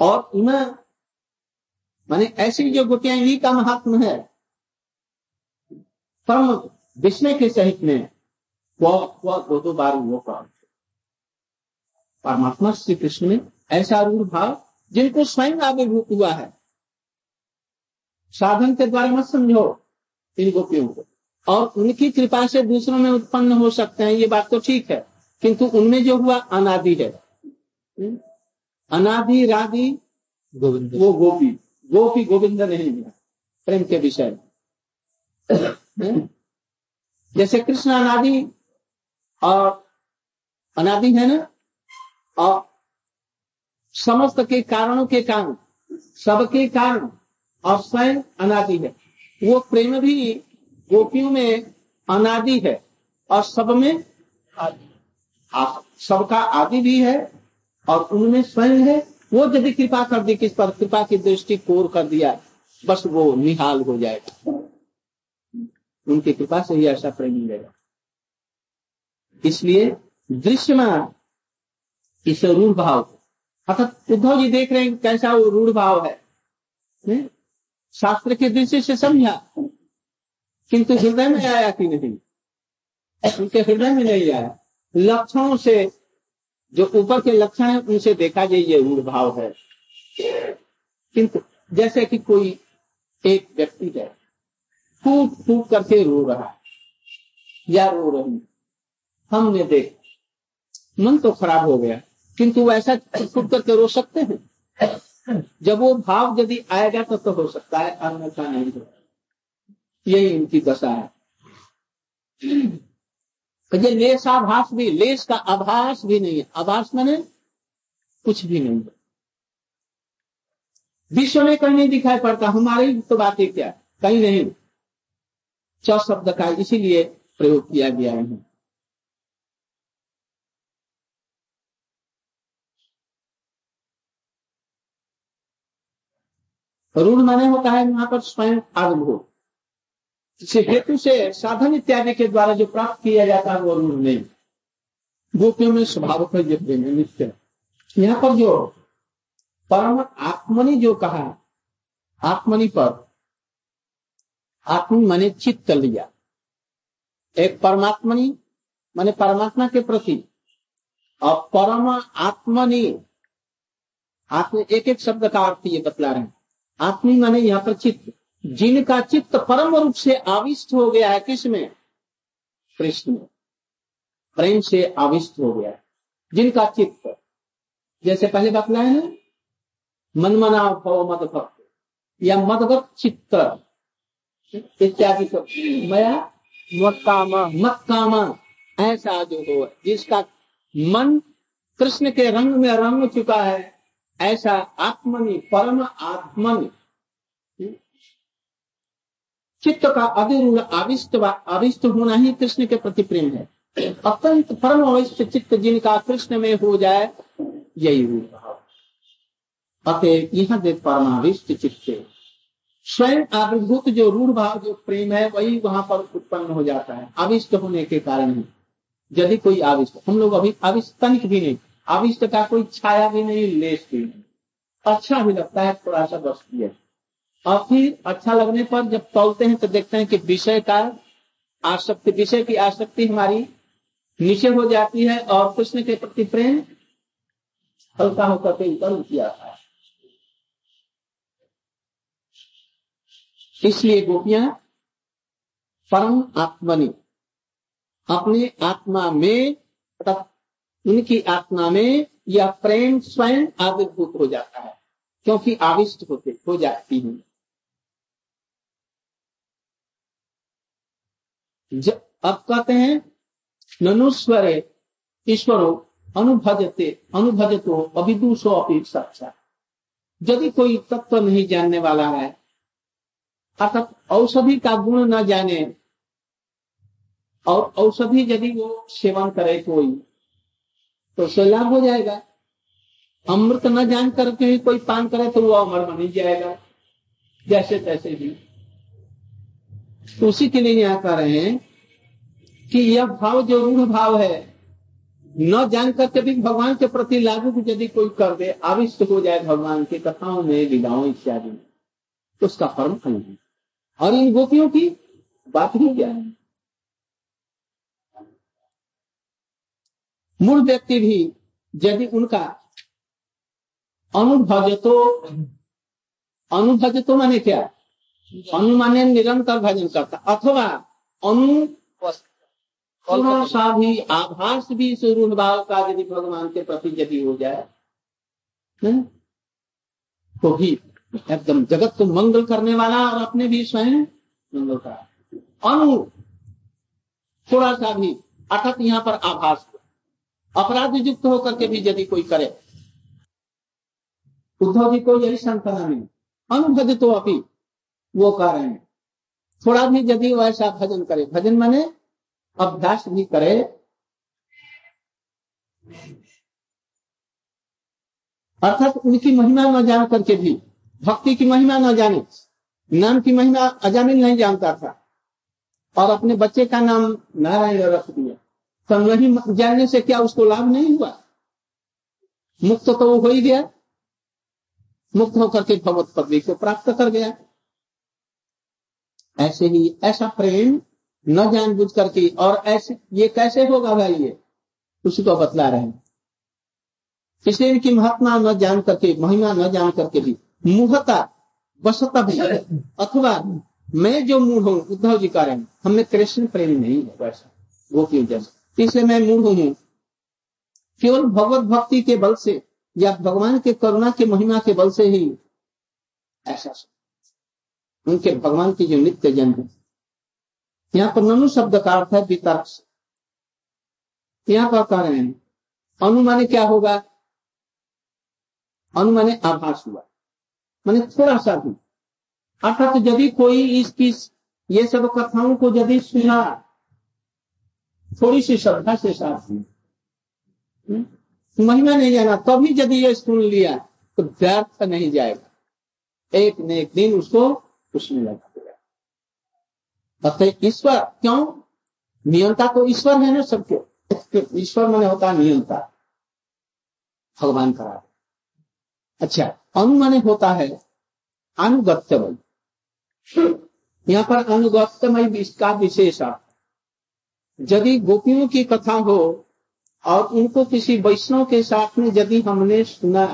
और उन्हें, माने ऐसी जो गोटियाँ इन्हीं का महात्म है, परम विस्मय के सहित में दो दो बार वो परमात्मा श्री कृष्ण में ऐसा रूढ़ भाव, जिनको स्वयं आविर्भूत हुआ है। साधन के द्वारा मत समझो इन गोपियों को। और उनकी कृपा से दूसरों में उत्पन्न हो सकते हैं, ये बात तो ठीक है, किंतु उनमें जो हुआ, अनादि है। अनादि राधि गोविंद। वो गोपी। गोपी गोविंद नहीं है। प्रेम के विषय। में जैसे कृष्ण अनादि और अनादि है ना? और समस्त के कारणों के कारण, सबके कारण और स्वयं अनादि है। वो प्रेम भी गोपियों में अनादि है और सब में आदि। सबका आदि भी है और उनमें स्वयं है। वो यदि कृपा कर दी किस पर कृपा की दृष्टि कोर कर दिया, बस वो निहाल हो जाएगा। उनकी कृपा से ही ऐसा प्रेम मिलेगा। इसलिए दृश्यमान इस रूढ़ भाव अर्थात उद्धव जी देख रहे हैं कैसा वो रूढ़ भाव है। शास्त्र के दृष्टि से समझा, किंतु हृदय में आया कि नहीं? उनके हृदय में नहीं आया। लक्षणों से जो ऊपर के लक्षण है उनसे देखा जाए ये रूढ़ भाव है। किंतु जैसे कि कोई एक व्यक्ति है फूट फूट करके रो रहा है या रो रही हमने देख मन तो खराब हो गया किंतु ऐसा फूट करके रो सकते हैं? जब वो भाव यदि आएगा तो, तो हो सकता है अन्यथा नहीं हो। यही इनकी दशा है। ये लेस आभास भी, लेस का आभास भी नहीं है। आभास मैंने कुछ भी नहीं विश्व में कहीं नहीं दिखाई पड़ता, हमारी तो बात है? क्या कहीं नहीं। च शब्द का इसीलिए प्रयोग किया गया है। ऋण माने होता है, वहाँ पर स्वयं आरंभ हेतु से साधन इत्यादि के द्वारा जो प्राप्त किया जाता है वो ऋण नहीं। गोपियों में स्वभाव का ये प्रेम है नित्य यहाँ पर जो परम आत्मनि जो कहा, आत्मनि पर आत्म माने चित्त लिया। एक परमात्मनि, माने परमात्मा के प्रति और परम आत्मनि, आत्म एक एक शब्द का अर्थ ये बतला रहे हैं। आत्मी माने यहाँ पर चित्त। जिनका चित्त परम रूप से आविष्ट हो गया है, किसमें? कृष्ण में। प्रेम से आविष्ट हो गया है। जिनका चित्त। जैसे पहले बतलाए ना मनमना भव मद भक्त या मदगत चित्त। इत्यादि सब। मया मत कामा मत कामा ऐसा जो हो, जिसका मन कृष्ण के रंग में रंग चुका है, ऐसा आत्मनि, परम आत्मनि। चित्त का अविरूढ़ आविष्ट अविष्ट होना ही कृष्ण के प्रति प्रेम है। अत्यंत परम अविष्ट चित्त जिनका कृष्ण में हो जाए, यही भाव अतः यह देख परमाविष्ट चित्त स्वयं आविर्भूत जो रूढ़ भाव, जो प्रेम है, वही वहाँ पर उत्पन्न हो जाता है। आविष्ट होने के कारण ही। यदि कोई आविष्ट हम लोग अभी आविष्ट तनिक भी नहीं आविष्ट का कोई छाया भी नहीं, लेस भी नहीं। अच्छा भी लगता है, थोड़ा सा बस किया और फिर अच्छा लगने पर जब तोलते हैं तो देखते हैं कि विषय का आसक्ति, विषय की आसक्ति हमारी नीचे हो जाती है और कृष्ण के प्रति प्रेम हल्का होकर के ऊपर उठ जाता है। इसलिए गोपियाँ परम आत्मनि, अपने आत्मा में उनकी आत्मा में यह प्रेम स्वयं आविर्भूत हो जाता है, क्योंकि आविष्ट होते, हो जाती है। अब कहते हैं, ननुस्वरे, ईश्वरो, अनुभजते, अनुभजतो, अभिदूषो अपेक्षा यदि कोई तत्व नहीं जानने वाला है, अर्थात औषधि का गुण न जाने, और औषधि यदि वो सेवन करे कोई तो उससे हो जाएगा। अमृत न जान करके कोई पान करे तो वो अमर बन जाएगा, जैसे तैसे भी। तो उसी के लिए यहाँ कह रहे हैं कि यह भाव जो रूढ़ भाव है, न जान करके भी भगवान के प्रति लागू यदि कोई कर दे, आविष्ट हो जाए भगवान की कथाओं में लीलाओं इत्यादि में तो उसका परम फल है। और इन गोपियों की बात ही क्या है? मूल व्यक्ति भी यदि उनका अनुभव तो अनुभव तो माने क्या? अनुमाने निरंतर भजन करता, अथवा अनु भी आभास भी स्वरूप का यदि भगवान के प्रति यदि हो जाए? तो भी एकदम जगत को मंगल करने वाला और अपने भी स्वयं मंगल का अनु थोड़ा सा भी अर्थात यहाँ पर आभास अपराध युक्त होकर के भी यदि कोई करे उद्धव जी को यही संतना में अनुभव तो अभी वो कारण थोड़ा भी यदि वैसा भजन करे, भजन माने अभ्यास भी करे। अर्थात उनकी महिमा न जान करके भी, भक्ति की महिमा न जाने, नाम की महिमा अजामिल नहीं जानता था। और अपने बच्चे का नाम नारायण रख दिया। तो नहीं जानने से क्या उसको लाभ नहीं हुआ? मुक्त तो वो हो ही गया। मुक्त होकर के भगवत पदवी को प्राप्त कर गया। ऐसे ही ऐसा प्रेम न जान बुझ करके, और ऐसे, ये कैसे होगा भाई ये? उसी को बतला रहे इसलिए इनकी महात्मा न जान करके, महिमा न जान करके भी, मुहता वसता भी, अथवा मैं जो मूड हूँ, उद्धव जी का रहे हमें कृष्ण प्रेम नहीं है। वैसा, वो क्यों जैसा इसलिए मैं मूड हूँ। केवल भगवत भक्ति के बल से, या भगवान के करुणा के महिमा के बल से ही ऐसा उनके भगवान की जो नित्य जन्म है। यहाँ पर ननु शब्द का अर्थ है वितर्क। यहाँ पर कह रहे हैं अनुमाने क्या होगा? अनुमाने आभास हुआ। माने थोड़ा सा भी। अर्थात तो यदि कोई इसकी ये सब कथाओं को यदि सुना थोड़ी सी श्रद्धा से साथ में हम्म, महिमा नहीं जाना तभी यदि ये सुन लिया तो व्यर्थ नहीं जाएगा। एक न एक दिन उसको उसमें लगा अतः ईश्वर क्यों? नियंता तो ईश्वर है ना सबके। ईश्वर मैंने होता नियंता भगवान करा अच्छा अनु माने होता है अनुगत्यमय। यहाँ पर अनुगत्यमय इसका विशेष यदि गोपियों की कथा हो और उनको किसी वैष्णव के साथ में यदि हमने सुना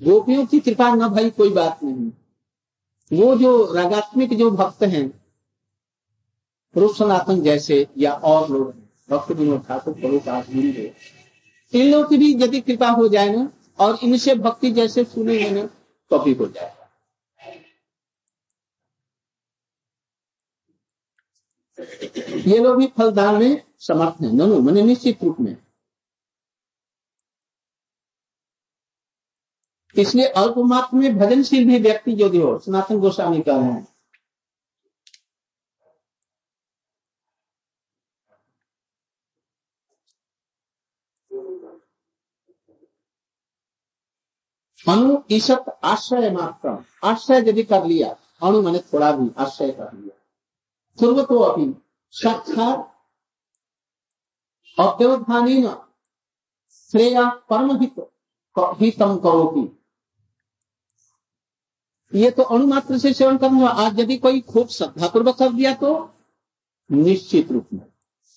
गोपियों की कृपा न भाई, कोई बात नहीं। वो जो रागात्मिक जो भक्त हैं रूप सनातन जैसे या और लोग भक्त विनोद ठाकुर, प्रभु आदमी इन लोगों की भी यदि कृपा हो जाए ना, और इनसे भक्ति जैसे सुनेंगे ना तो भी हो जाएगा ये लोग भी फलदान में समर्थ है, दोनों, मैंने निश्चित रूप में। इसलिए अल्पमात्र में भजनशील भी व्यक्ति जो हो, सनातन गोस्वामी कह रहे हैं। अनु, ईशत आश्रय मात्र आश्रय यदि कर लिया अणु मैंने थोड़ा भी आश्रय कर लिया। पूर्व तो अभी साक्षात अव्यवधानी न श्रेया परम हित हितम करोगी ये तो अणुमात्र से सेवन करना आज यदि कोई खूब श्रद्धा पूर्वक कर दिया तो निश्चित रूप में।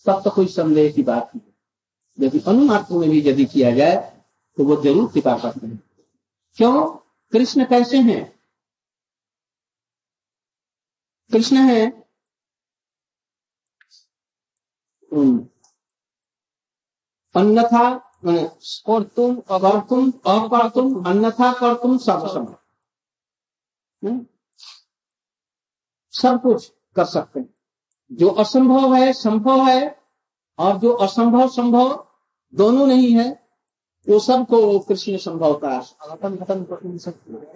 तब तो कोई संदेह की बात नहीं। यदि अनुमात्र में भी यदि किया जाए तो वो ज़रूर कृपा करते हैं। क्यों? कृष्ण कैसे हैं? कृष्ण है? अन्यथा और तुम अगर तुम अकर तुम, अन्यथा कर तुम, सब समय हम्म? सब कुछ कर सकते हैं। जो असंभव है, संभव है, और जो असंभव, संभव दोनों नहीं है, वो सबको कृष्ण संभव का अघटन, घटन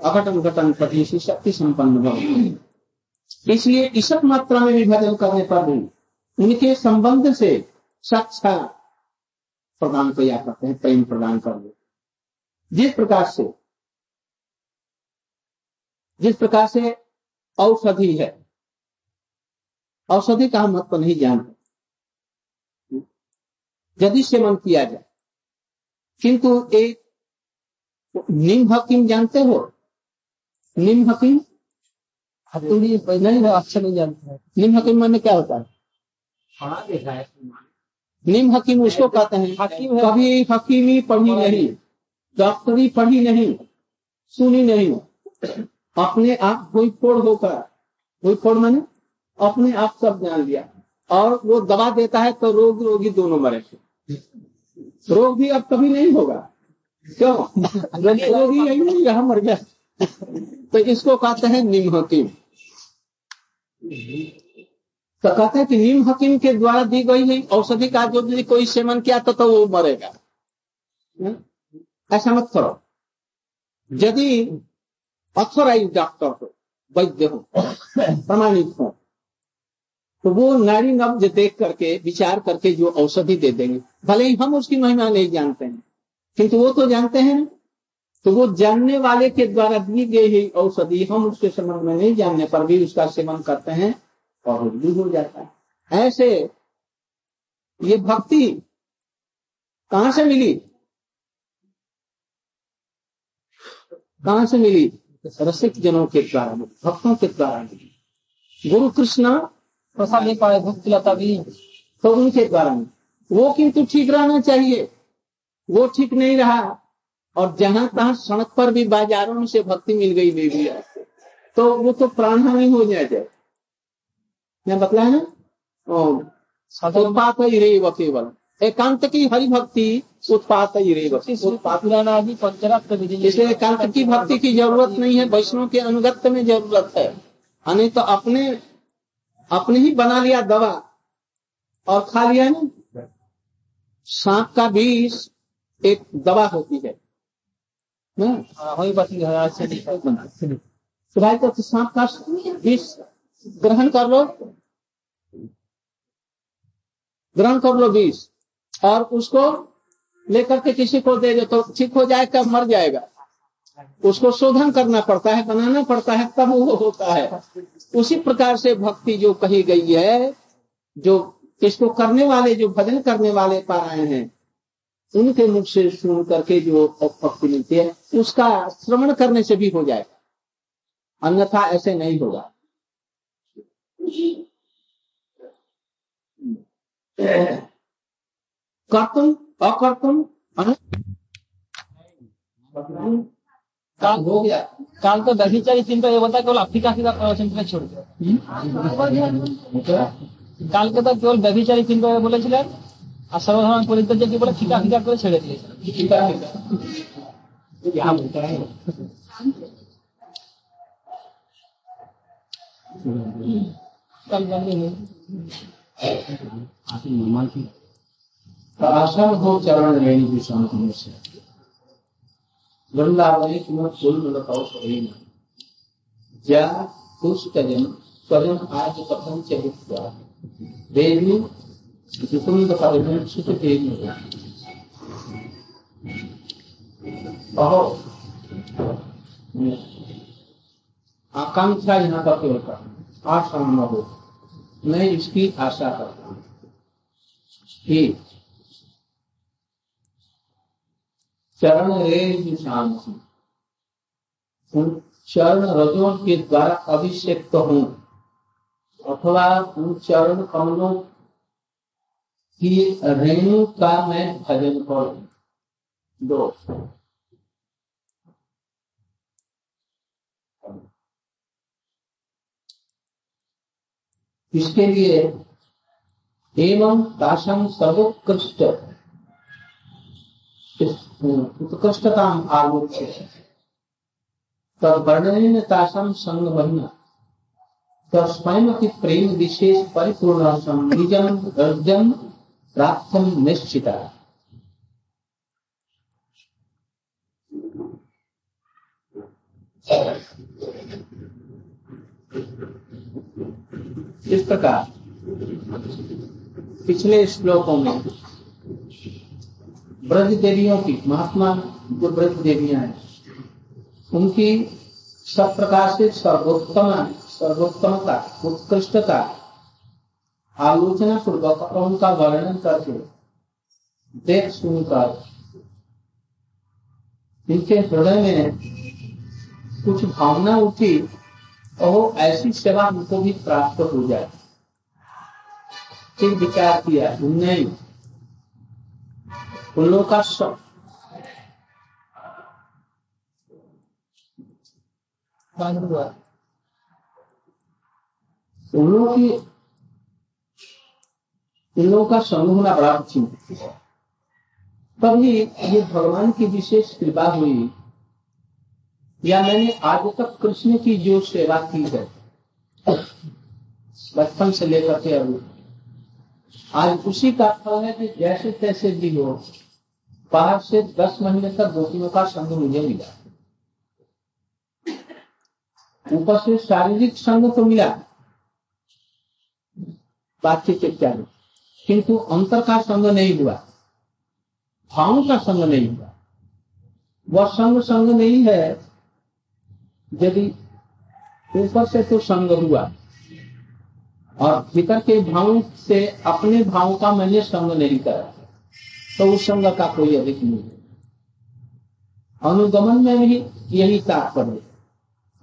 अघटन, घटन पति शक्ति संपन्न इसलिए इस मात्रा में विभाजन करने पर भी उनके संबंध से साक्षात प्रदान किया करते हैं, प्रेम प्रदान कर जिस प्रकार से जिस प्रकार से औषधि है। औषधि का हम महत्व नहीं जानते। यदि सेवन किया जाए, किंतु एक निम हकीम जानते हो? निम हकीम? नहीं अच्छा नहीं जानते हैं। निम हकीम माने क्या होता है? निम हकीम उसको कहते हैं हकीम है। कभी हकीमी पढ़ी नहीं, डॉक्टरी पढ़ी नहीं, सुनी नहीं। अपने आप कोई फोड़ होकर कोई फोड़ मैंने अपने आप सब जान लिया। और वो दवा देता है तो रोग रोगी दोनों मरे रोग भी अब कभी नहीं होगा। क्यों? रोगी यही रहा मर गया। तो इसको कहते हैं निम हकीम। तो कहते हैं कि नीम हकीम के द्वारा दी गई है औषधि का जो भी कोई सेवन किया तो, तो वो मरेगा। हम्म? ऐसा मत करो। यदि अथोराइज डॉक्टर हो, वैद्य हो, प्रमाणित हो। तो वो नारी नब्ज देख करके, विचार करके जो औषधि दे देंगे, भले ही हम उसकी महिमा नहीं जानते हैं, किंतु वो तो जानते हैं तो वो जानने वाले के द्वारा दी गई है औषधि हम उसके संबंध में नहीं जानने, पर भी उसका सेवन करते हैं और भी हो जाता है। ऐसे ये भक्ति कहाँ से मिली? कहाँ से मिली? रसिक जनों के द्वारा भक्तों के द्वारा गुरु कृष्ण प्रसाद नहीं पाए भूख दिलाता भी तो उनके द्वारा वो किंतु ठीक रहना चाहिए। वो ठीक नहीं रहा। और जहाँ तहां सड़क पर भी बाजारों से भक्ति मिल गई देवी तो वो तो प्राणहानि हो जाए मैं बतलाया ना? ओ, उत्पात ही रे व केवल। एकांत की हरि भक्ति उत्पात ही पंचरात्र विधि इसलिए एकांत की भक्ति की ज़रूरत नहीं है वैष्णव के अनुगत्य में ज़रूरत है। नहीं तो अपने अपने ही बना लिया दवा और खा लिया ना सांप का विष एक दवा होती है? हाँ, है, नहीं तो भाई तो सांप का विष ग्रहण कर लो। ग्रहण कर लो विष और उसको लेकर के किसी को दे दो तो ठीक हो जाएगा मर जाएगा। उसको शोधन करना पड़ता है, बनाना पड़ता है, तब वो होता है। उसी प्रकार से भक्ति जो कही गई है, जो इसको करने वाले, जो भजन करने वाले पारायण हैं, उनके मुख से सुन करके जो भक्ति मिलती है, उसका श्रवण करने से भी हो जाएगा। अन्यथा ऐसे नहीं होगा। कर्तुम अकर्तुम अनु- काल हो गया काल तो व्यभिचारी चिंता ये बता केवल अफ्रीका की চিন্তা छोड़ दिया কালকে তো কেবল ব্যভিচারী চিন্তা বলেছিলেন আর সর্বসাধারণ পরিত্যাজ্য কি বলে ফিকা ফিকা করে ছেড়ে দিয়েছিলেন क्या होता है কাল বন্ধ आश्रम हो चरण रेणी की शांति से। वृंदावनी तुम्हें फूल लगाओ सभी जा कुछ कज़न स्वजन आज कथन चलित देवी सुकुंद परिमेण सुख देवी कहो। आकांक्षा यहाँ का केवल का आशा न हो। मैं इसकी आशा करता हूँ कि चरण रेज शांति उन चरण रजों के द्वारा अभिषेक्त हूँ। अथवा उन चरण कमलों की रेणु का मैं भजन करूँ। दो। इसके लिए एवं दासम सर्वोत्कृष्ट उत्कृष्टता आलोच्य। संग महिमा तस्मैम की प्रेम विशेष परिपूर्ण प्राप्तम निश्चिता। इस प्रकार, पिछले श्लोकों में ब्रज देवियों की, महात्मा जो ब्रज देवियाँ हैं, उनकी सब प्रकार से सर्वोत्तम, सर्वोत्तमता, उत्कृष्टता आलोचना पूर्वक और उनका वर्णन करके देख सुनकर इनके हृदय में कुछ भावना उठी और ऐसी सेवा उनको भी प्राप्त हो जाए। फिर विचार किया, नहीं उन का की संग होना बड़ा अच्छी तभी ये भगवान की विशेष कृपा हुई। या मैंने आज तक कृष्ण की जो सेवा की है, बचपन से लेकर के अभी आज उसी का फल है कि जैसे तैसे भी हो। पाँच से दस महीने तक गोपियों का संग मुझे मिला। ऊपर से शारीरिक संग तो मिला। बातचीत इत्यादि किंतु अंतर का संग नहीं हुआ। भाव का संग नहीं हुआ। वह संग संग नहीं है। यदि ऊपर से तो संग हुआ। और भीतर के भाव से अपने भाव का मैंने संग नहीं करा। तो उस संग का कोई अधिक नहीं है। अनुगमन में भी यही तात्पर्य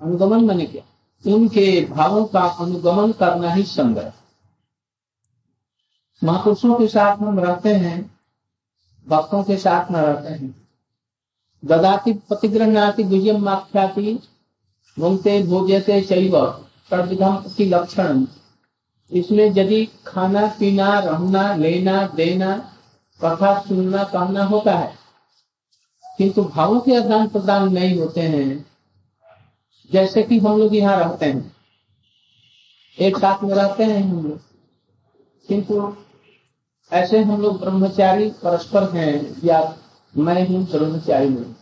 अनुगमन मैंने क्या। उनके भावों का अनुगमन करना ही संग है। महापुरुषों के साथ हम रहते हैं, भक्तों के साथ में रहते हैं। ददाति प्रतिग्रहणाति गुजम माख्याति भोजते चैव प्रविधम की लक्षण इसमें यदि खाना, पीना, रहना, लेना, देना कथा सुनना कहना होता है। किंतु भावों के आदान प्रदान नहीं होते हैं, जैसे कि हम लोग यहाँ रहते हैं। एक साथ में रहते हैं हम लोग। किंतु ऐसे हम लोग ब्रह्मचारी परस्पर हैं, या मैं हूँ ब्रह्मचारी में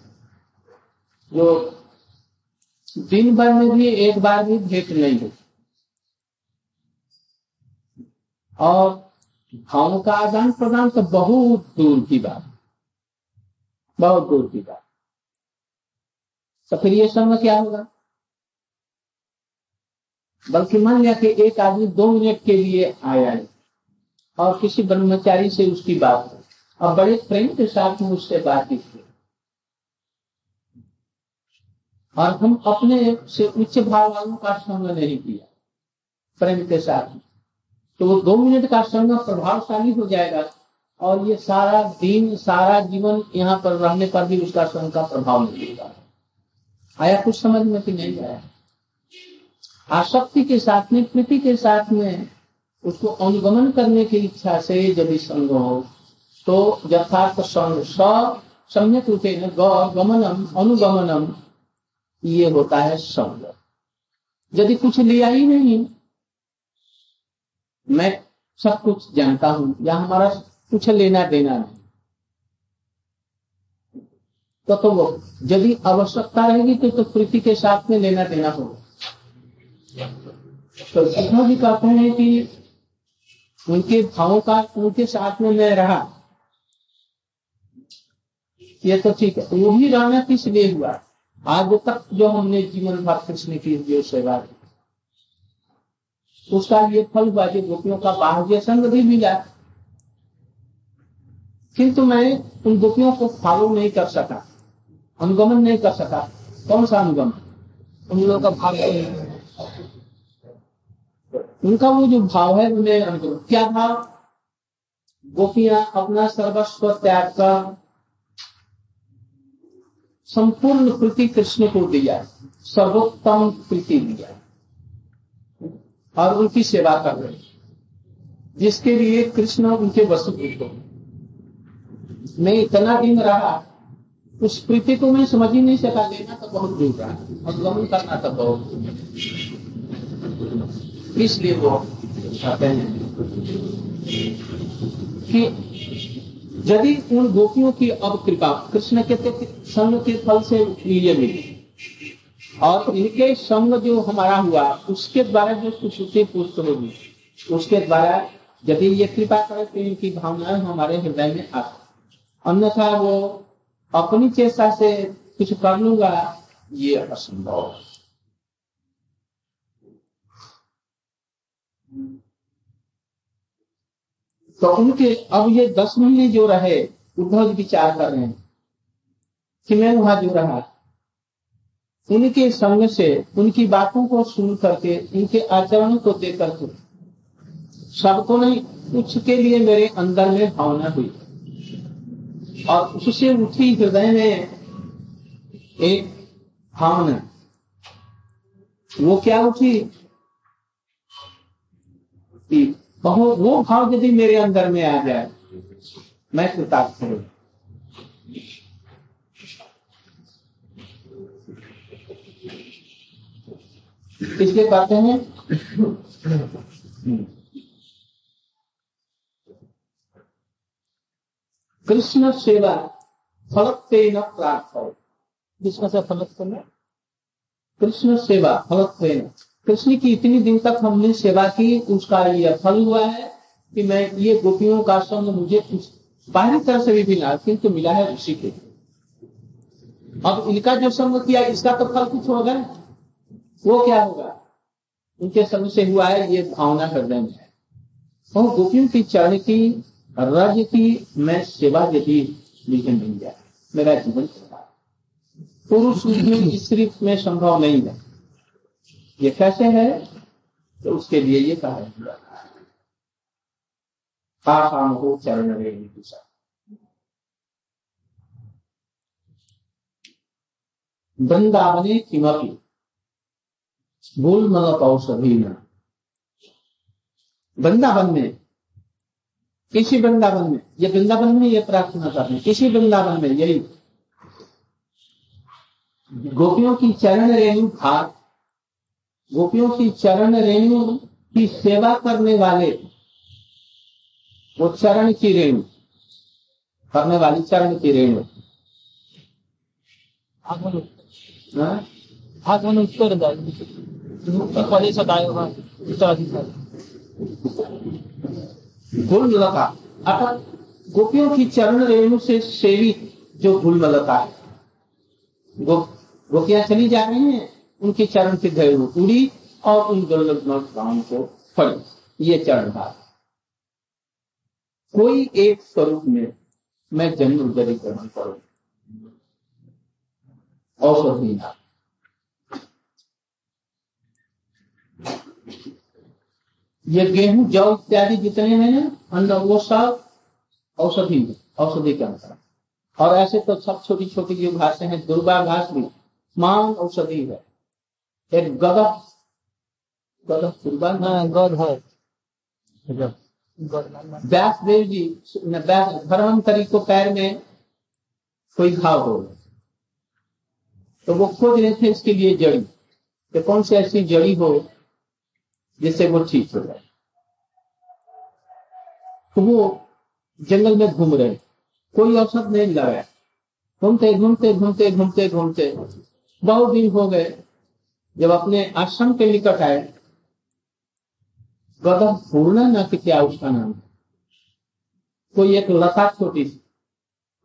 जो दिन भर में भी एक बार भी भेंट नहीं हो और भावों का आदान प्रदान तो बहुत दूर की बात बहुत दूर की बात। तो फिर ये समय क्या होगा? बल्कि मान लिया कि एक आदमी दो मिनट के लिए आया है और किसी ब्रह्मचारी से उसकी बात हो। और बड़े प्रेम के साथ में उससे बात की और हम अपने से उच्च भाव वालों का संग नहीं किया, प्रेम के साथ तो वो दो मिनट का संग प्रभावशाली हो जाएगा और ये सारा दिन, सारा जीवन यहाँ पर रहने पर भी उसका संग का प्रभाव मिलेगा आया कुछ समझ में कि नहीं आया? आसक्ति के साथ में, प्रीति के साथ में उसको अनुगमन करने की इच्छा से यदि संग हो तो यथार्थ संग सम्यक रूपे गमनम, अनुगमनम, ये होता है संग। यदि कुछ लिया ही नहीं मैं सब कुछ जानता हूँ या हमारा कुछ लेना देना नहीं। तो तो वो यदि आवश्यकता रहेगी तो, तो प्रीति के साथ में लेना देना होगा। तो भी कहते हैं कि उनके भावों का उनके साथ में मैं रहा ये तो ठीक है। वो भी रहना किस लिए हुआ? आज तक जो हमने जीवन भर कृष्ण की जो सेवा की उसका ये फल हुआ जो गोपियों का बाह्य संग भी मिला। किंतु मैं उन गोपियों को फॉलो नहीं कर सका अनुगमन नहीं कर सका। कौन सा अनुगमन? उन लोगों का भाव उनका वो जो भाव है उन्हें क्या भाव गोपियाँ अपना सर्वस्व त्याग कर संपूर्ण प्रीति कृष्ण को दिया सर्वोत्तम प्रीति दिया। और उनकी सेवा कर रहे जिसके लिए कृष्ण उनके वसुपुत्र को मैं इतना दिन रहा, उस प्रीति को मैं समझ ही नहीं सका। लेना तो बहुत दूर रहा, और गमन करना तो बहुत इसलिए वो कहते हैं कि यदि उन गोपियों की अब कृपा कृष्ण के संग के फल से ये मिली और इनके संग जो हमारा हुआ, उसके द्वारा जो सुश्रुति पुष्ट होगी, उसके द्वारा यदि ये कृपा करे तो इनकी भावनाएँ हमारे हृदय में आ अन्यथा वो अपनी चेष्टा से कुछ कर लूँगा, ये असंभव। तो उनके अब ये दस महीने जो रहे, उद्धव विचार कर रहे हैं कि मैं वहाँ जो रहा उनके संग से उनकी बातों को सुन करके, उनके आचरणों को देख करके, सबको नहीं कुछ के लिए मेरे अंदर में भावना हुई। और उससे उठी हृदय में एक भावना। वो क्या उठी? कि बहु वो भाव यदि मेरे अंदर में आ जाए, मैं कृतार्थ हूँ इसलिए कहते हैं। कृष्ण सेवा फलत्व न प्राप्त। हो कृष्ण से करना कृष्ण सेवा फलत्व कृष्ण की इतनी दिन तक हमने सेवा की, उसका ये फल हुआ है कि मैं ये गोपियों का संग मुझे बाहरी तरह से भी मिला, किंतु मिला है उसी के अब इनका जो संग किया, इसका तो फल कुछ होगा? वो क्या होगा? उनके संग से हुआ है, ये भावना हृदय में है। और गोपियों की चरण की रज की मैं सेवा यदि मुझे मिल जाए मेरा जीवन पुरुष में स्त्री में संभव नहीं है। ये कैसे है? तो उसके लिए ये कहा है। पापाम हो चरण वृंदावने किमपि मूल औषधि न। वृंदावन में किसी वृंदावन में ये वृंदावन में ये प्रार्थना कर रहे हैं किसी वृंदावन में यही। गोपियों की चरण रेणु भाग गोपियों की चरण रेणु की सेवा करने वाले वो चरण की रेणु करने वाली चरण की रेणु। हाँ? आगमन उत्तरदायी पदे सदाय होगा उत्तराधिकारी गुलमलता अर्थात गोपियों की चरण रेणु से सेवित जो गुलमलता है। गो, गोपियाँ चली जा रही हैं, उनके चरण से रेणु उड़ी और उन दुर्लभताओं को फड़ी। ये चरण भाग कोई एक स्वरूप में मैं जन्म उदरी ग्रहण करूँ। औषधि ना ये गेहूँ जौ इत्यादि जितने हैं ना अन्न वो सब औषधि में औषधि के अनुसार और ऐसे तो सब छोटी छोटी जो घासें हैं दुर्गा घास भी मान औषधि है। एक दुर्गा हाँ, है। व्यास देव जी धर्मंतरी को पैर में कोई घाव हो। तो वो खोज रहे थे इसके लिए जड़ी। तो कौन सी ऐसी जड़ी हो जिससे वो ठीक हो जाए। तो वो जंगल में घूम रहे। कोई औसत नहीं लगाया। घूमते घूमते घूमते घूमते घूमते। बहुत दिन हो गए। जब अपने आश्रम के निकट आए। गदम पूर्ण न कि क्या उसका नाम। कोई एक लता छोटी थी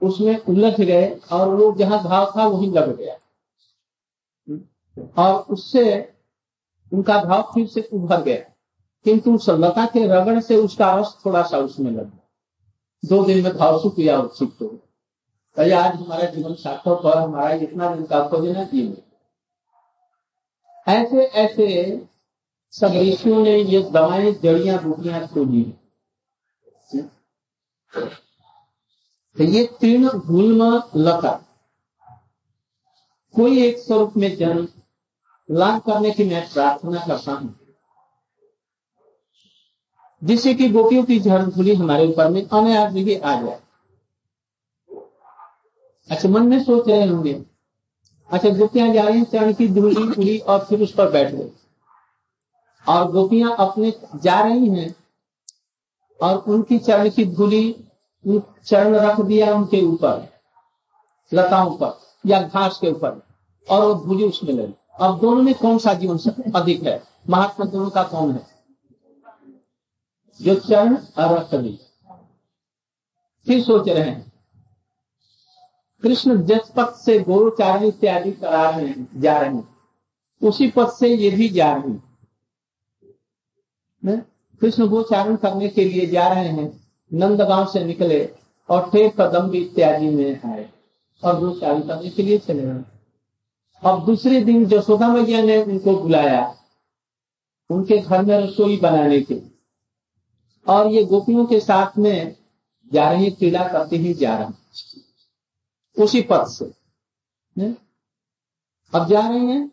उसमें उलझ गए और वो जहाँ घाव था वही लग गया। और उससे उनका भाव फिर से उभर गया। किंतु उस लता के रगड़ से उसका रस थोड़ा सा उसमें लग गया। दो दिन में भाव सुख या उत्सित हो कही आज हमारा जीवन सार्थक और हमारा इतना दिन का खोजना जीवन ऐसे ऐसे सब ऋषियों ने ये दवाएँ, जड़ियाँ, बूटियाँ खोजी। तो ये तीर्ण गुलम लता। कोई एक स्वरूप में जन्म लाभ करने की मैं प्रार्थना करता हूँ। जिससे कि गोपियों की धुली हमारे ऊपर में अनायास भी आ जाए। अच्छा मन में सोच रहे होंगे। अच्छा गोपियाँ जा रही चरण की धूली उड़ी और फिर उस पर बैठ गई और गोपियाँ अपने जा रही हैं, और उनकी चरण की धूली चरण रख दिया उनके ऊपर, लताओं पर, या घास के ऊपर, और वो धूली उसमें लगी। अब दोनों में कौन सा जीवन अधिक है? महात्मा दोनों का कौन है? जो चरण और रक्तबीज फिर सोच रहे हैं। कृष्ण जिस पथ से गोचारण इत्यादि करा रहे हैं, जा रहे हैं, उसी पथ से ये भी जा रहे हैं। कृष्ण गोचारण करने के लिए जा रहे हैं, नंदगांव से निकले और फिर कदम भी इत्यादि में आए और गोचारण करने के लिए चले गए। अब दूसरे दिन जसोदा मैया ने उनको बुलाया, उनके घर में रसोई बनाने के और ये गोपियों के साथ में जा रहे, क्रीड़ा करते ही जा रहे उसी पथ से। ने? अब जा रहे हैं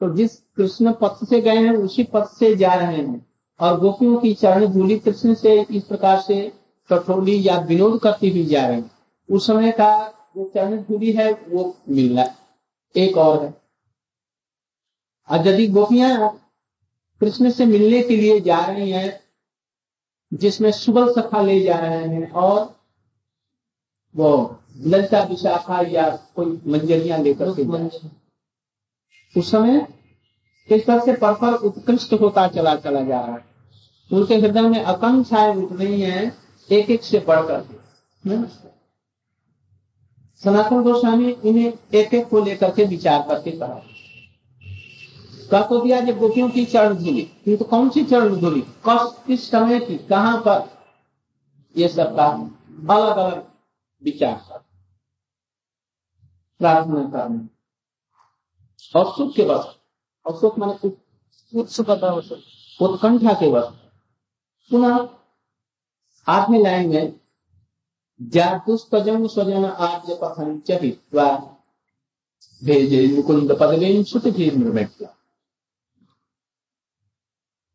तो जिस कृष्ण पथ से गए हैं, उसी पथ से जा रहे हैं। और गोपियों की चरण धूली कृष्ण से इस प्रकार से कठोली या विनोद करती हुई जा रहे हैं। उस समय का जो चरण धूली है, वो मिलना एक और है। यदि गोपियाँ कृष्ण से मिलने के लिए जा रही हैं, जिसमें सुबल सखा ले जा रहे हैं और वो ललता विशाखा या कोई मंजरियाँ लेकर उस समय इस तरह से परपर उत्कृष्ट होता चला चला जा रहा है। उनके हृदय में आकांक्षाएँ उठ रही हैं एक एक से बढ़कर सनातन गोस्वामी इन्हें एक एक को लेकर के विचार करके कहा। कह तो दिया जब गोपियों की चरण धुली तो कौन सी चरण धुली? कस किस समय की, कहाँ पर? ये सब का अलग अलग विचार कर प्रार्थना करना। और सुख के वक्त और सुख मैंने उत्सुकता उत्कंठा के वक्त पुनः लाइन में जातुस्तजम स्वजन आर्य पथन चहित्वा भेजे मुकुंद पदवीन सुत भी निर्मित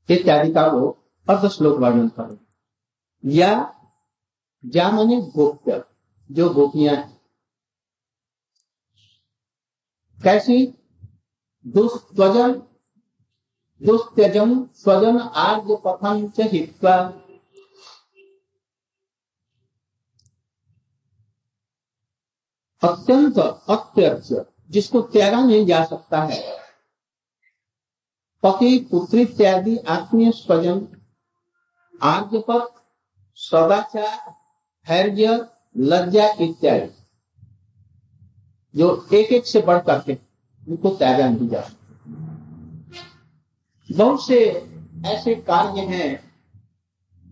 इत्यादि का वो श्लोक वर्णन करो। या जा मने गोप्य, जो गोपियाँ कैसी दुस्वजन दुस्त्यजम स्वजन आर्य पथम च हित्वा अत्यंत अत्यर्थ, जिसको त्यागा नहीं जा सकता है। पति, पुत्री इत्यादि आत्मीय स्वजन आर्यपथ सदाचार, धैर्य, लज्जा इत्यादि, जो एक एक से बढ़ करके उनको त्यागा नहीं जा सकता। बहुत से ऐसे कार्य हैं,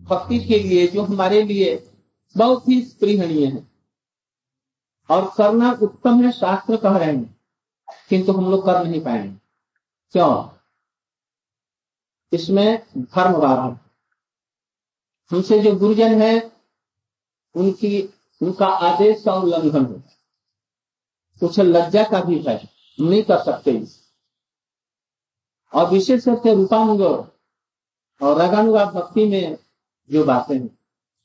भक्ति के लिए, जो हमारे लिए बहुत ही स्पृहणीय है। और करना उत्तम है, शास्त्र कह रहे हैं। किंतु हम लोग कर नहीं पाएँगे। क्यों? इसमें धर्म बाधा हमसे जो गुरुजन है, उनकी, उनका आदेश का उल्लंघन हो। कुछ लज्जा का भी है। नहीं कर सकते। इस और विशेष रूप से रूपानुग और रगानुगा भक्ति में जो बातें हैं,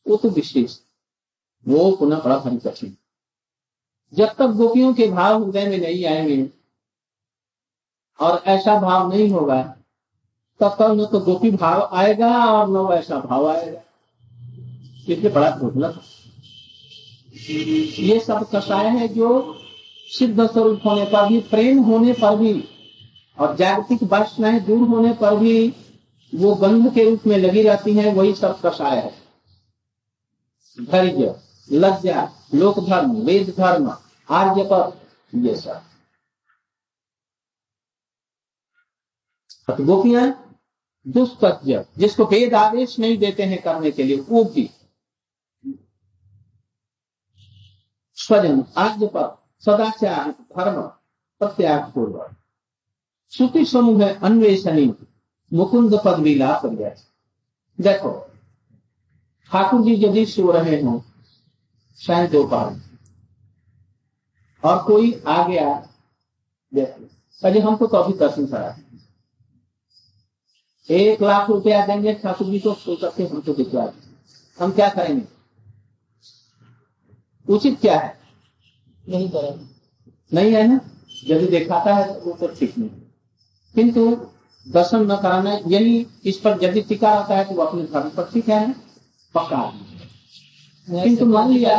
वो तो विशेष। वो पुनः बड़ा भारी कठिन जब तक गोपियों के भाव हृदय में नहीं आएँगे और ऐसा भाव नहीं होगा, तब तक न तो गोपी भाव आएगा और न ऐसा भाव आएगा। इसलिए बड़ा धोखला ये सब कषाय है जो सिद्ध स्वरूप होने पर भी, प्रेम होने पर भी और जागतिक वासनाएँ दूर होने पर भी वो गंध के रूप में लगी रहती हैं, वही सब कषाय है। धैर्य। लज्जा लोक धर्म वेद धर्म आर्य पर ये सब। गोपियाँ दुष्पत्य जिसको वेद आदेश नहीं देते हैं करने के लिए, वो भी स्वजन, आर्य पर सदाचार, धर्म प्रत्याग पूर्वक। श्रुति समूह अन्वेषणी, मुकुंद पद कर देखो, ठाकुर जी यदि सो रहे हो शायद दोपहर और कोई आ गया अरे हमको तो अभी दर्शन करा एक लाख रुपया देंगे ठाकुर जी को सो करके हमको दिखवा हम क्या करेंगे? उचित क्या है? नहीं करेंगे। नहीं है ना? यदि दिखाता है तो वो तो ठीक नहीं किंतु दर्शन न कराना यही इस पर यदि टिका रहता है तो वो अपने धर्म पर ठीक है पक्का किंतु मान लिया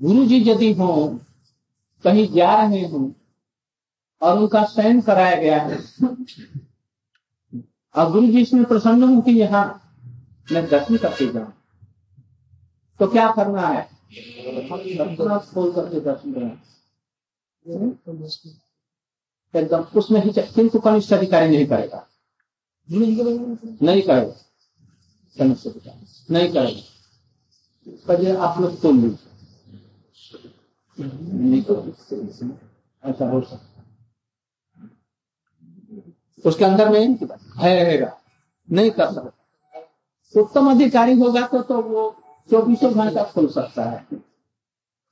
गुरु जी यदि हो कहीं जा रहे हो और उनका शयन कराया गया है और गुरु जी इसमें प्रसन्न हूँ कि यहाँ मैं दर्शन करके जाऊँ तो क्या करना है? खोल करके दर्शन करना एकदम उसमें ही किंतु कनिष्ठ अधिकारी नहीं करेगा। नहीं करेगा। कनिष्ठ अधिकारी नहीं करेगा। पहले आप लोग खोल लीजिए। नहीं ऐसा हो सकता उसके अंदर में है रहेगा। नहीं कर सकता। उत्तम अधिकारी होगा तो तो वो चौबीसों घंटा खुल सकता है।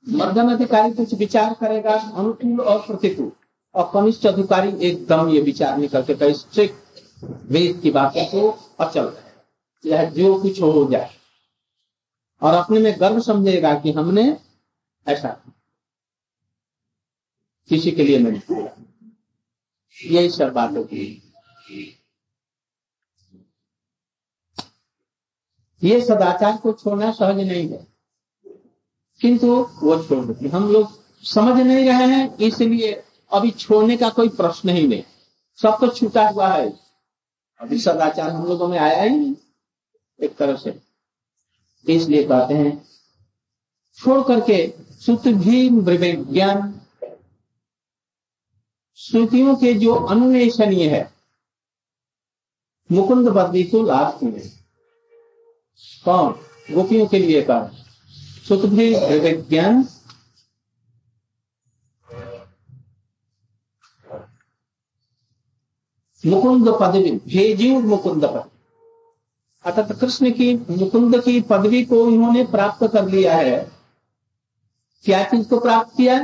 मध्यम अधिकारी कुछ विचार करेगा अनुकूल और प्रतिकूल। और कनिष्ठ अधिकारी एकदम ये विचार नहीं करते स्ट्रिक्ट वेद की बातों को अचल रहे चाहे जो कुछ हो जाए। और अपने में गर्व समझेगा कि हमने ऐसा किसी के लिए नहीं किया। यही सब बातों की। ये सदाचार को छोड़ना सहज नहीं है। किंतु वो छोड़ देती हम लोग समझ नहीं रहे हैं, इसलिए अभी छोड़ने का कोई प्रश्न ही नहीं। सब तो छूटा हुआ है। अभी सदाचार हम लोगों में आया ही नहीं। एक तरह से। इसलिए कहते हैं, छोड़ करके सुत भी ज्ञान श्रुतियों के जो अन्वेषणीय है मुकुंद को लाभ में कौन? गोपियों के लिए कहा। सुत भी ज्ञान मुकुंद पदवी भेजी मुकुंद पद अर्थात कृष्ण की मुकुंद की पदवी को इन्होंने प्राप्त कर लिया है। क्या चीज़ को प्राप्त किया?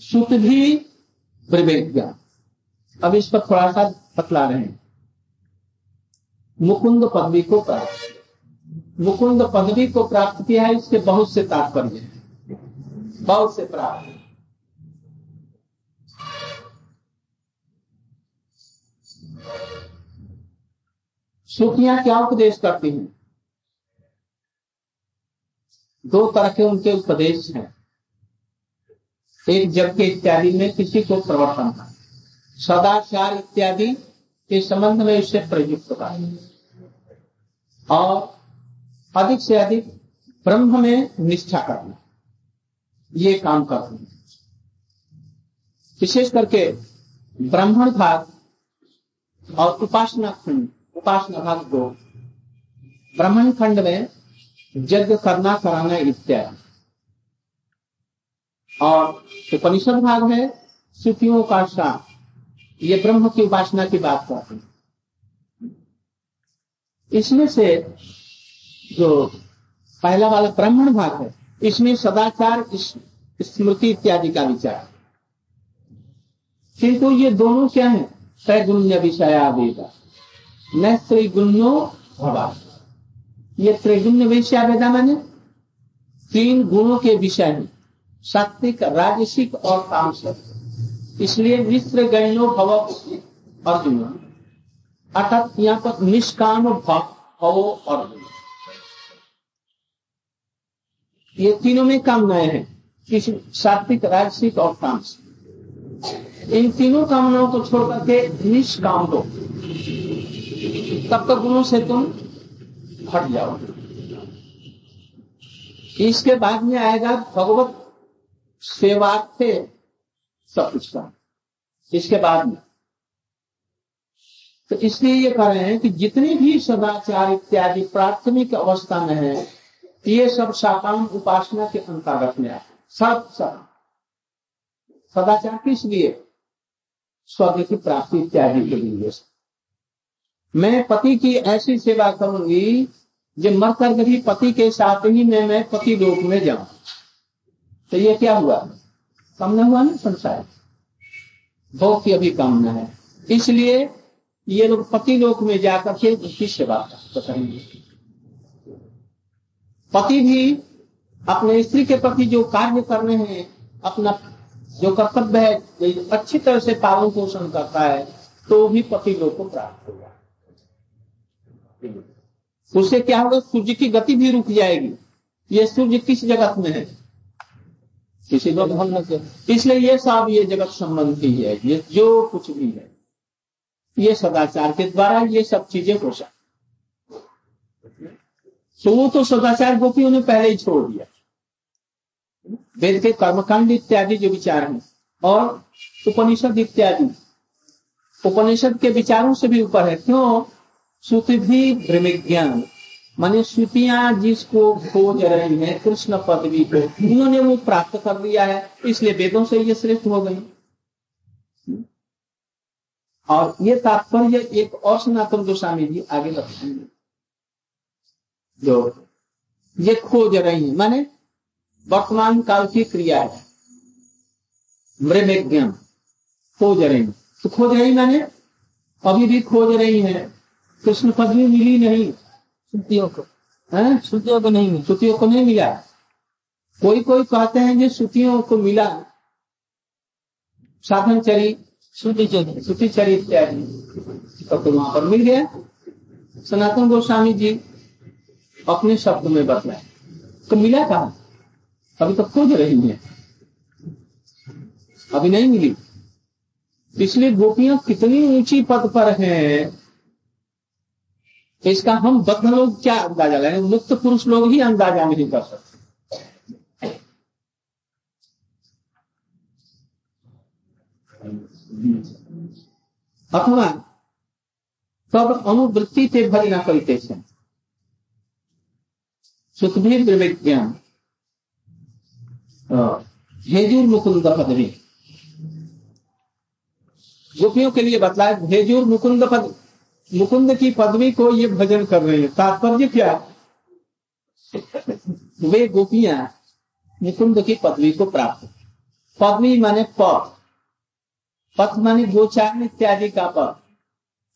सुत भी ज्ञान अब इस पर थोड़ा सा बतला रहे हैं। मुकुंद पदवी को प्राप्त मुकुंद पदवी को प्राप्त किया है, इसके बहुत से तात्पर्य बहुत से प्राप्त। श्रुतियाँ क्या उपदेश करती हैं? दो तरह के उनके उपदेश हैं। एक जब के इत्यादि में किसी को प्रवर्तन का सदाचार इत्यादि के संबंध में इससे प्रयुक्त का और अधिक से अधिक ब्रह्म में निष्ठा करना, ये काम करते हैं विशेष करके ब्राह्मण भाग और उपासना खंड उपासना भाग दो ब्राह्मण खंड में यज्ञ करना, कराना इत्यादि। और उपनिषद भाग में श्रुतियों का साथ ये ब्रह्म की उपासना की बात करते हैं। इसमें से जो पहला वाला ब्राह्मण भाग है, इसमें सदाचार स्मृति इत्यादि का विचार। किंतु ये दोनों क्या है? त्रैगुण्य विषया वेदा न त्रिगुण्यो भवा ये त्रिगुण्य विषय वेदा मैंने तीन गुणों के विषय में सात्विक राजसिक और तामसिक इसलिए मिश्र गैनो भव अर्जुन अर्थात यहाँ पर निष्काम भव भवो अर्जुन ये तीनों में कामनाएँ हैं किस सात्विक राजसिक और तामसिक इन तीनों कामनाओं को छोड़ करके निष्काम हो तब तक गुणों से तुम हट जाओ। इसके बाद में आएगा भगवत सेवार्थे सब कुछ का। इसके बाद में। तो इसलिए ये कह रहे हैं कि जितनी भी सदाचार इत्यादि प्राथमिक अवस्था में है, ये सब साकाम उपासना के अंतर्गत में आए सब सब सदाचार किस लिए? स्वर्ग की प्राप्ति इत्यादि के लिए। मैं पति की ऐसी सेवा करूँगी जो मर कर भी पति के साथ ही मैं मैं पति लोक में जाऊँ। तो ये क्या हुआ? कामना हुआ ना संसार? भोग की अभी कामना है। इसलिए ये लोग पति लोक में जाकर के उसकी सेवा करेंगे। पति भी अपने स्त्री के प्रति जो कार्य करने हैं, अपना जो कर्तव्य है अच्छी तरह से पालन पोषण करता है तो भी पति लोग को प्राप्त होगा। उससे क्या होगा? सूर्य की गति भी रुक जाएगी। ये सूर्य किस जगत में है? किसी इसलिए ये सब ये जगत संबंधी है। ये जो कुछ भी है। ये सदाचार के द्वारा ये सब चीज़ें हो सकती तो वो तो सदाचार गोपियों ने पहले ही छोड़ दिया। वेद के कर्मकांड इत्यादि जो विचार हैं और उपनिषद इत्यादि। उपनिषद के विचारों से भी ऊपर है। क्यों? श्रुति भी ज्ञान। माने श्रुतियाँ जिसको खोज रही हैं, कृष्ण पदवी को, उन्होंने वो प्राप्त कर लिया है, इसलिए वेदों से ये श्रेष्ठ हो गई। और ये तात्पर्य एक और सनातन गोस्वामी जी आगे बताएँगे। जो ये खोज रही है, माने वर्तमान काल की क्रिया है। मृमेज्ञम खोज रही तो खोज रही माने, अभी भी खोज रही है। कृष्ण पदवी मिली नहीं। श्रुतियों को। है? श्रुतियों को नहीं मिली। श्रुतियों को नहीं मिला। कोई कोई कहते हैं कि श्रुतियों को मिला। साधन चरी। श्रुति चौधरी श्रुति चरी इत्यादि। तो, तो वहाँ पर मिल गया। सनातन गोस्वामी जी अपने शब्द में बतलाए। तो मिला कहा? अभी तो खोज रही है। अभी नहीं मिली। इसलिए गोपियाँ कितनी ऊँची पद पर हैं। इसका हम बद्ध लोग क्या अंदाज़ा लगाए मुक्त पुरुष लोग ही अंदाज़ा नहीं कर सकते। अथवा तब अनुवृत्ति से भरी न करते सुखबीर विज्ञान भेजूर मुकुंद पदवी। गोपियों के लिए बतलाए भेजूर मुकुंद पद मुकुंद की पदवी को ये भजन कर रहे हैं। तात्पर्य क्या? वे गोपियाँ मुकुंद की पदवी को प्राप्त पदवी माने पथ पथ माने गोचारण इत्यादि का पथ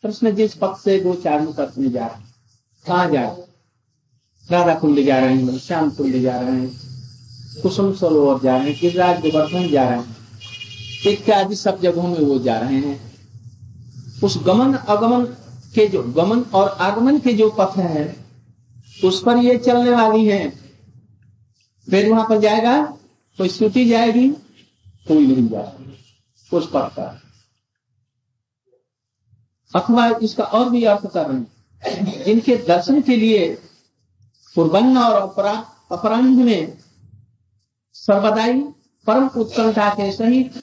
कृष्ण जिस पथ से गोचारण करने जा रहे कहा जा रहे राधा कुंड जा रहे हैं, श्याम कुंड जा रहे हैं, कुसुम सरोवर जा रहे हैं, गिरिराज गोवर्धन जा रहे हैं, इत्यादि सब जगहों में वो जा रहे हैं। उस गमन अगमन के जो गमन और आगमन के जो पथ है, उस पर ये चलने वाली है। फिर वहाँ पर जाएगा कोई श्रुति जाएगी, कोई नहीं जाएगा उस पथ पर। अथवा इसका और भी अर्थ कर रहे हैं जिनके दर्शन के लिए पूर्वन्न और अपराध में सर्वदाई परम उत्कंठा के सहित